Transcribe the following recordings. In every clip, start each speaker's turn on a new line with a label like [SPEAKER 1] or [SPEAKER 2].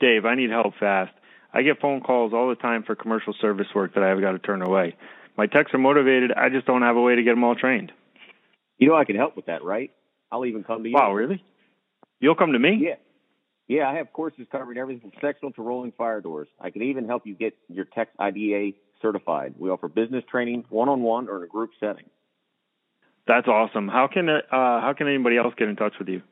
[SPEAKER 1] Dave, I need help fast. I get phone calls all the time for commercial service work that I've got to turn away. My techs are motivated. I just don't have a way to get them all trained.
[SPEAKER 2] You know, I can help with that, right? I'll even come to you.
[SPEAKER 1] Wow, really? You'll come to me?
[SPEAKER 2] Yeah. Yeah, I have courses covering everything from sectional to rolling fire doors. I can even help you get your tech IDA certified. We offer business training one on one or in a group setting.
[SPEAKER 1] That's awesome. How can uh, how can anybody else get in touch with you?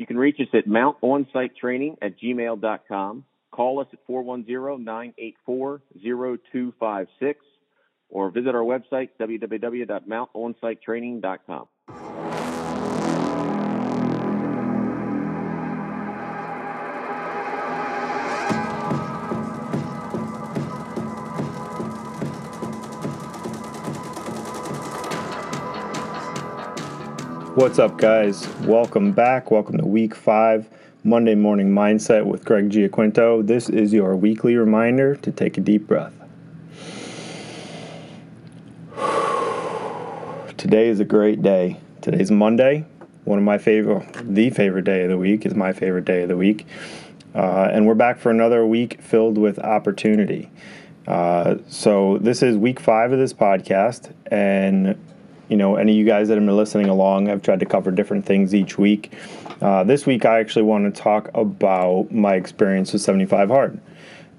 [SPEAKER 2] You can reach us at mountonSiteTraining at gmail.com. Call us at 410-984-0256 or visit our website, www.mountonSiteTraining.com.
[SPEAKER 1] What's up, guys? Welcome back. Welcome to week five, Monday Morning Mindset with Greg Giaquinto. This is your weekly reminder to take a deep breath. Today is a great day. Today's Monday. One of my favorite, the favorite day of the week is my favorite day of the week. Uh, and we're back for another week filled with opportunity. Uh, so, this is week five of this podcast, and you know, any of you guys that have been listening along, I've tried to cover different things each week. Uh, this week, I actually want to talk about my experience with 75 Hard.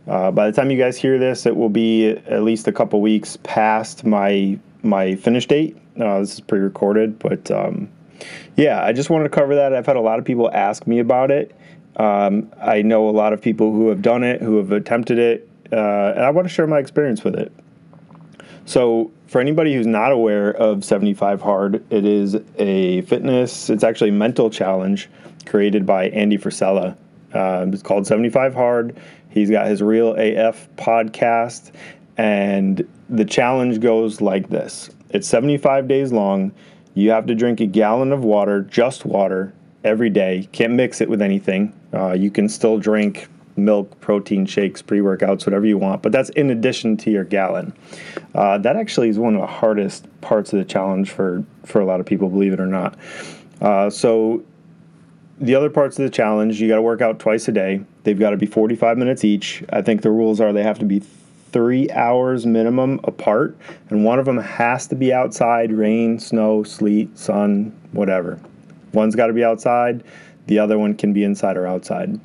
[SPEAKER 1] Uh, by the time you guys hear this, it will be at least a couple weeks past my my finish date. Uh, this is pre-recorded, but um, yeah, I just wanted to cover that. I've had a lot of people ask me about it. Um, I know a lot of people who have done it, who have attempted it, uh, and I want to share my experience with it. So, for anybody who's not aware of 75 Hard, it is a fitness, it's actually a mental challenge created by Andy Frisella. Uh, it's called 75 Hard. He's got his Real AF podcast, and the challenge goes like this it's 75 days long. You have to drink a gallon of water, just water, every day. Can't mix it with anything. Uh, you can still drink milk, protein shakes, pre workouts, whatever you want, but that's in addition to your gallon. Uh, that actually is one of the hardest parts of the challenge for, for a lot of people, believe it or not. Uh, so, the other parts of the challenge, you got to work out twice a day. They've got to be 45 minutes each. I think the rules are they have to be three hours minimum apart, and one of them has to be outside rain, snow, sleet, sun, whatever. One's got to be outside, the other one can be inside or outside.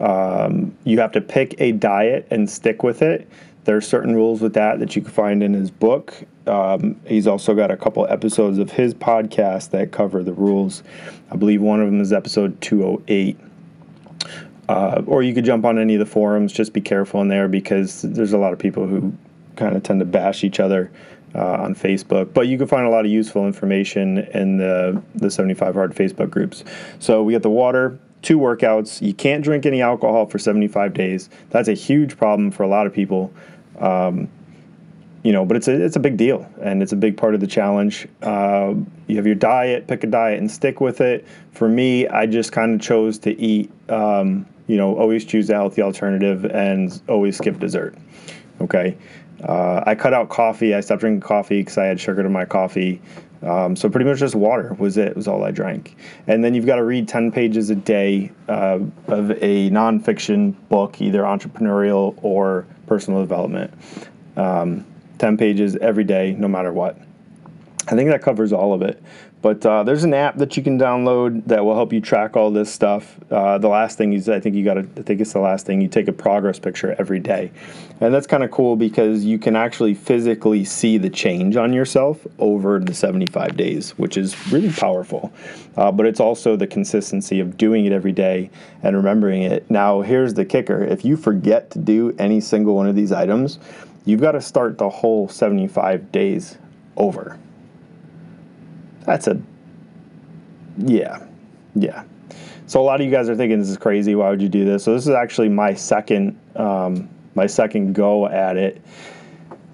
[SPEAKER 1] Um, you have to pick a diet and stick with it. There are certain rules with that that you can find in his book. Um, he's also got a couple episodes of his podcast that cover the rules. I believe one of them is episode 208. Uh, or you could jump on any of the forums. Just be careful in there because there's a lot of people who kind of tend to bash each other uh, on Facebook. But you can find a lot of useful information in the the 75 Hard Facebook groups. So we got the water, two workouts. You can't drink any alcohol for 75 days. That's a huge problem for a lot of people. Um, you know, but it's a it's a big deal and it's a big part of the challenge. Uh, you have your diet, pick a diet and stick with it. For me, I just kind of chose to eat. Um, you know, always choose a healthy alternative and always skip dessert. Okay. Uh, I cut out coffee. I stopped drinking coffee because I had sugar to my coffee. Um, so pretty much just water was it was all I drank. And then you've got to read 10 pages a day uh, of a nonfiction book, either entrepreneurial or personal development. Um, 10 pages every day, no matter what. I think that covers all of it. But uh, there's an app that you can download that will help you track all this stuff. Uh, the last thing is, I think you got to, I think it's the last thing, you take a progress picture every day. And that's kind of cool because you can actually physically see the change on yourself over the 75 days, which is really powerful. Uh, but it's also the consistency of doing it every day and remembering it. Now, here's the kicker if you forget to do any single one of these items, you've got to start the whole 75 days over. That's a yeah, yeah. So a lot of you guys are thinking this is crazy. Why would you do this? So this is actually my second um, my second go at it.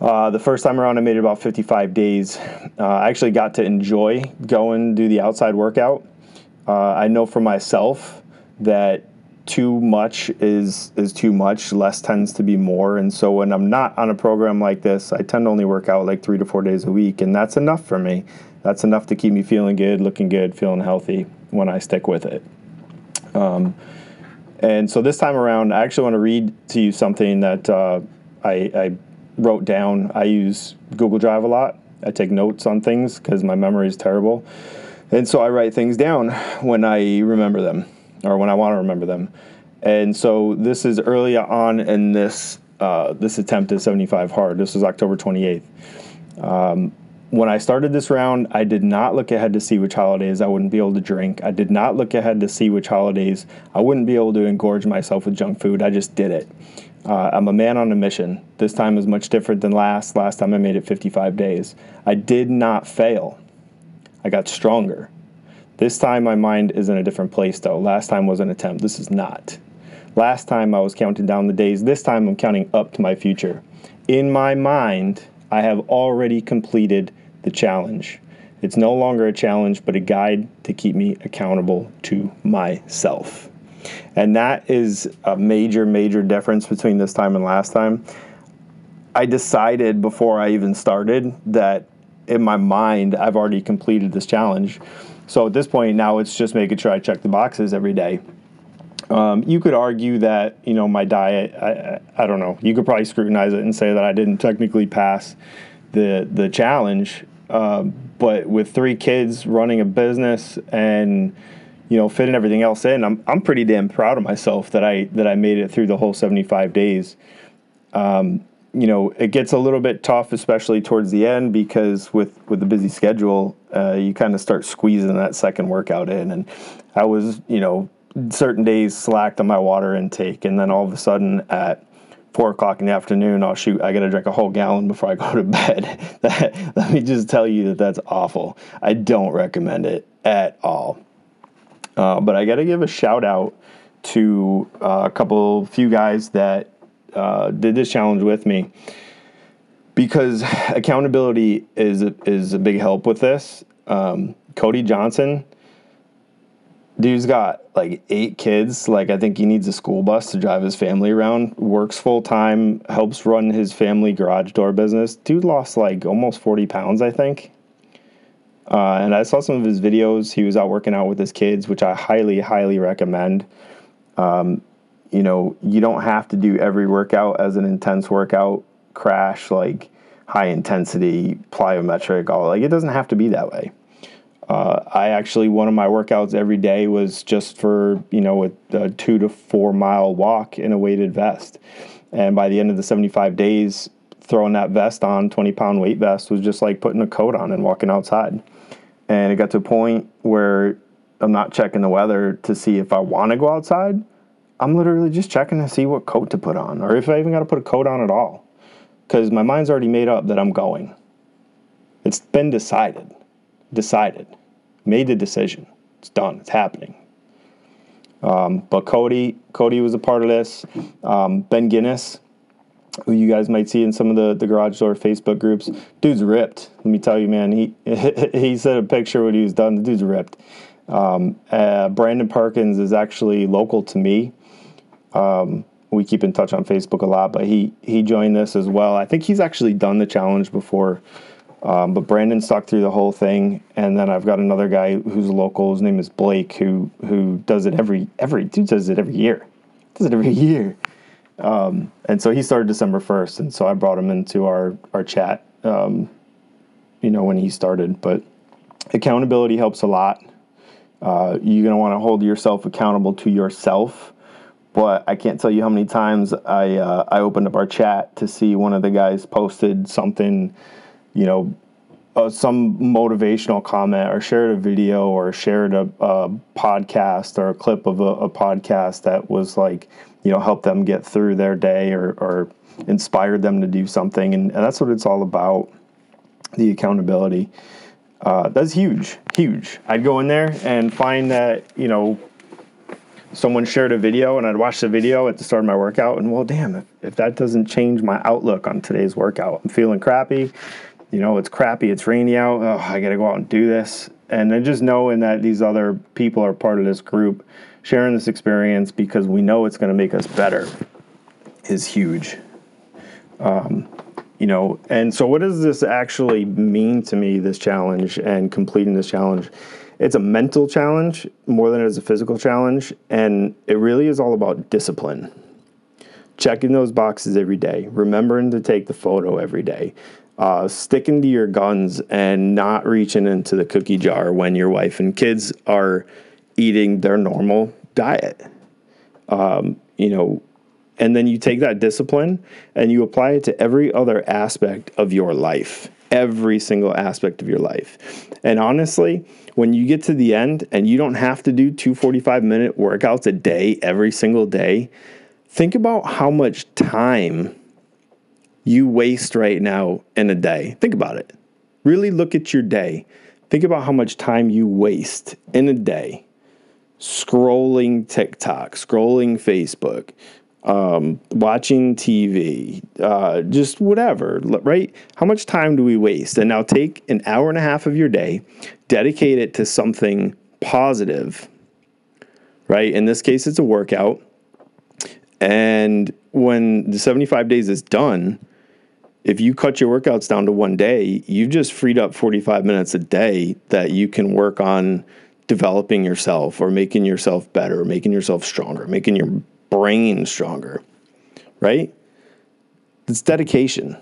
[SPEAKER 1] Uh, the first time around, I made it about 55 days. Uh, I actually got to enjoy going do the outside workout. Uh, I know for myself that too much is is too much. Less tends to be more, and so when I'm not on a program like this, I tend to only work out like three to four days a week, and that's enough for me that's enough to keep me feeling good, looking good, feeling healthy when I stick with it. Um, And so this time around, I actually want to read to you something that uh, I, I wrote down. I use Google Drive a lot. I take notes on things because my memory is terrible. And so I write things down when I remember them or when I want to remember them. And so this is early on in this uh, this attempt at 75 hard. This was October 28th. Um, when I started this round, I did not look ahead to see which holidays I wouldn't be able to drink. I did not look ahead to see which holidays I wouldn't be able to engorge myself with junk food. I just did it. Uh, I'm a man on a mission. This time is much different than last. Last time I made it 55 days. I did not fail. I got stronger. This time my mind is in a different place though. Last time was an attempt. This is not. Last time I was counting down the days. This time I'm counting up to my future. In my mind, I have already completed the challenge. It's no longer a challenge, but a guide to keep me accountable to myself. And that is a major, major difference between this time and last time. I decided before I even started that in my mind, I've already completed this challenge. So at this point, now it's just making sure I check the boxes every day. Um, you could argue that you know my diet. I, I, I don't know. You could probably scrutinize it and say that I didn't technically pass the the challenge. Uh, but with three kids, running a business, and you know fitting everything else in, I'm I'm pretty damn proud of myself that I that I made it through the whole 75 days. Um, you know, it gets a little bit tough, especially towards the end, because with with the busy schedule, uh, you kind of start squeezing that second workout in. And I was, you know, certain days slacked on my water intake, and then all of a sudden at four o'clock in the afternoon, I'll shoot. I got to drink a whole gallon before I go to bed. let me just tell you that that's awful. I don't recommend it at all. Uh, but I got to give a shout out to uh, a couple, few guys that uh, did this challenge with me because accountability is is a big help with this. Um, Cody Johnson dude's got like eight kids. Like I think he needs a school bus to drive his family around. Works full time, helps run his family garage door business. Dude lost like almost forty pounds, I think. Uh, and I saw some of his videos. He was out working out with his kids, which I highly, highly recommend. Um, you know, you don't have to do every workout as an intense workout, crash like high intensity, plyometric, all like it doesn't have to be that way. Uh, I actually one of my workouts every day was just for you know a, a, two to four mile walk in a weighted vest, and by the end of the seventy five days, throwing that vest on, twenty pound weight vest was just like putting a coat on and walking outside, and it got to a point where I'm not checking the weather to see if I want to go outside. I'm literally just checking to see what coat to put on, or if I even got to put a coat on at all, because my mind's already made up that I'm going. It's been decided decided, made the decision. It's done. It's happening. Um, but Cody, Cody was a part of this. Um, ben Guinness, who you guys might see in some of the, the garage door Facebook groups, dude's ripped. Let me tell you, man. He he sent a picture when he was done. The dude's ripped. Um, uh, Brandon Perkins is actually local to me. Um, we keep in touch on Facebook a lot, but he he joined this as well. I think he's actually done the challenge before. Um, but Brandon stuck through the whole thing, and then I've got another guy who's local. His name is Blake, who who does it every every dude does it every year, does it every year. Um, and so he started December first, and so I brought him into our our chat. Um, you know when he started, but accountability helps a lot. Uh, you're gonna want to hold yourself accountable to yourself. But I can't tell you how many times I uh, I opened up our chat to see one of the guys posted something you know, uh, some motivational comment or shared a video or shared a, a podcast or a clip of a, a, podcast that was like, you know, help them get through their day or, or inspired them to do something. And, and that's what it's all about the accountability. Uh, that's huge, huge. I'd go in there and find that, you know, someone shared a video and I'd watch the video at the start of my workout and well damn if, if that doesn't change my outlook on today's workout I'm feeling crappy you know, it's crappy, it's rainy out, oh, I got to go out and do this. And then just knowing that these other people are part of this group, sharing this experience because we know it's going to make us better is huge. Um, you know, and so what does this actually mean to me, this challenge and completing this challenge? it's a mental challenge more than it is a physical challenge, and it really is all about discipline. Checking those boxes every day, remembering to take the photo every day, uh, sticking to your guns, and not reaching into the cookie jar when your wife and kids are eating their normal diet. Um, you know, and then you take that discipline and you apply it to every other aspect of your life, every single aspect of your life. And honestly, when you get to the end and you don't have to do two 45 minute workouts a day every single day, think about how much time you waste right now in a day. Think about it. Really look at your day. Think about how much time you waste in a day scrolling TikTok, scrolling Facebook, um, watching TV, uh, just whatever, right? How much time do we waste? And now take an hour and a half of your day, dedicate it to something positive, right? In this case, it's a workout. And when the 75 days is done, if you cut your workouts down to one day, you've just freed up 45 minutes a day that you can work on developing yourself or making yourself better, making yourself stronger, making your brain stronger, right? It's dedication.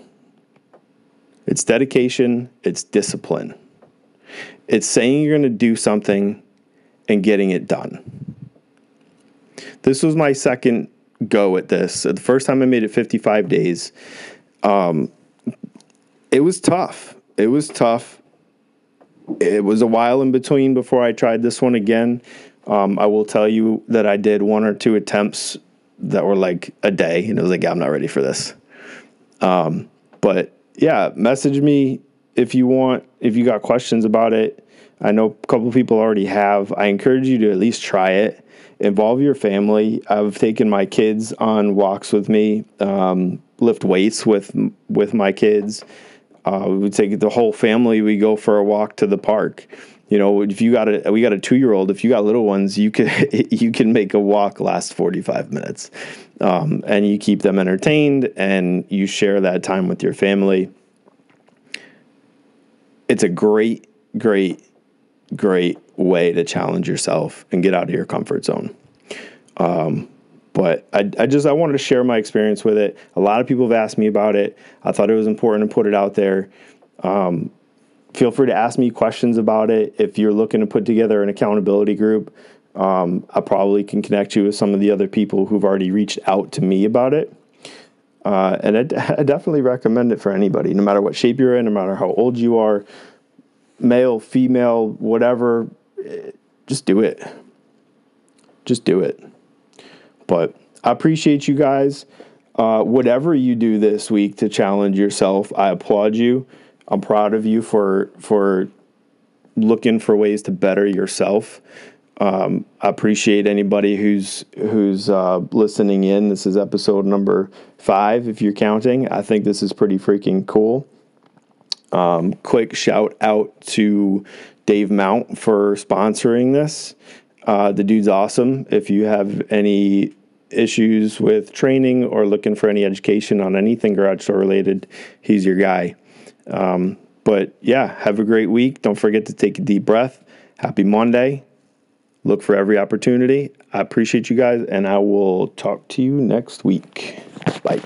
[SPEAKER 1] It's dedication, it's discipline. It's saying you're going to do something and getting it done. This was my second go at this. The first time I made it 55 days, um, it was tough. It was tough. It was a while in between before I tried this one again. Um, I will tell you that I did one or two attempts that were like a day, and it was like, yeah, I'm not ready for this. Um, but yeah, message me if you want, if you got questions about it. I know a couple people already have. I encourage you to at least try it. Involve your family. I've taken my kids on walks with me, um, lift weights with with my kids. Uh, we take the whole family. We go for a walk to the park you know if you got a we got a two year old if you got little ones you can you can make a walk last 45 minutes. Um, and you keep them entertained and you share that time with your family. It's a great great great way to challenge yourself and get out of your comfort zone. Um, but I, I just i wanted to share my experience with it. A lot of people have asked me about it. I thought it was important to put it out there. Um, feel free to ask me questions about it. If you're looking to put together an accountability group, um, I probably can connect you with some of the other people who've already reached out to me about it. Uh, and I, I definitely recommend it for anybody, no matter what shape you're in, no matter how old you are, male, female, whatever. Eh, just do it. Just do it. But I appreciate you guys. Uh, whatever you do this week to challenge yourself, I applaud you. I'm proud of you for for looking for ways to better yourself. Um, I appreciate anybody who's who's uh, listening in. This is episode number five, if you're counting. I think this is pretty freaking cool. Um, quick shout out to Dave Mount for sponsoring this. Uh, the dude's awesome. If you have any issues with training or looking for any education on anything garage door related, he's your guy. Um, but yeah, have a great week. Don't forget to take a deep breath. Happy Monday. Look for every opportunity. I appreciate you guys, and I will talk to you next week. Bye.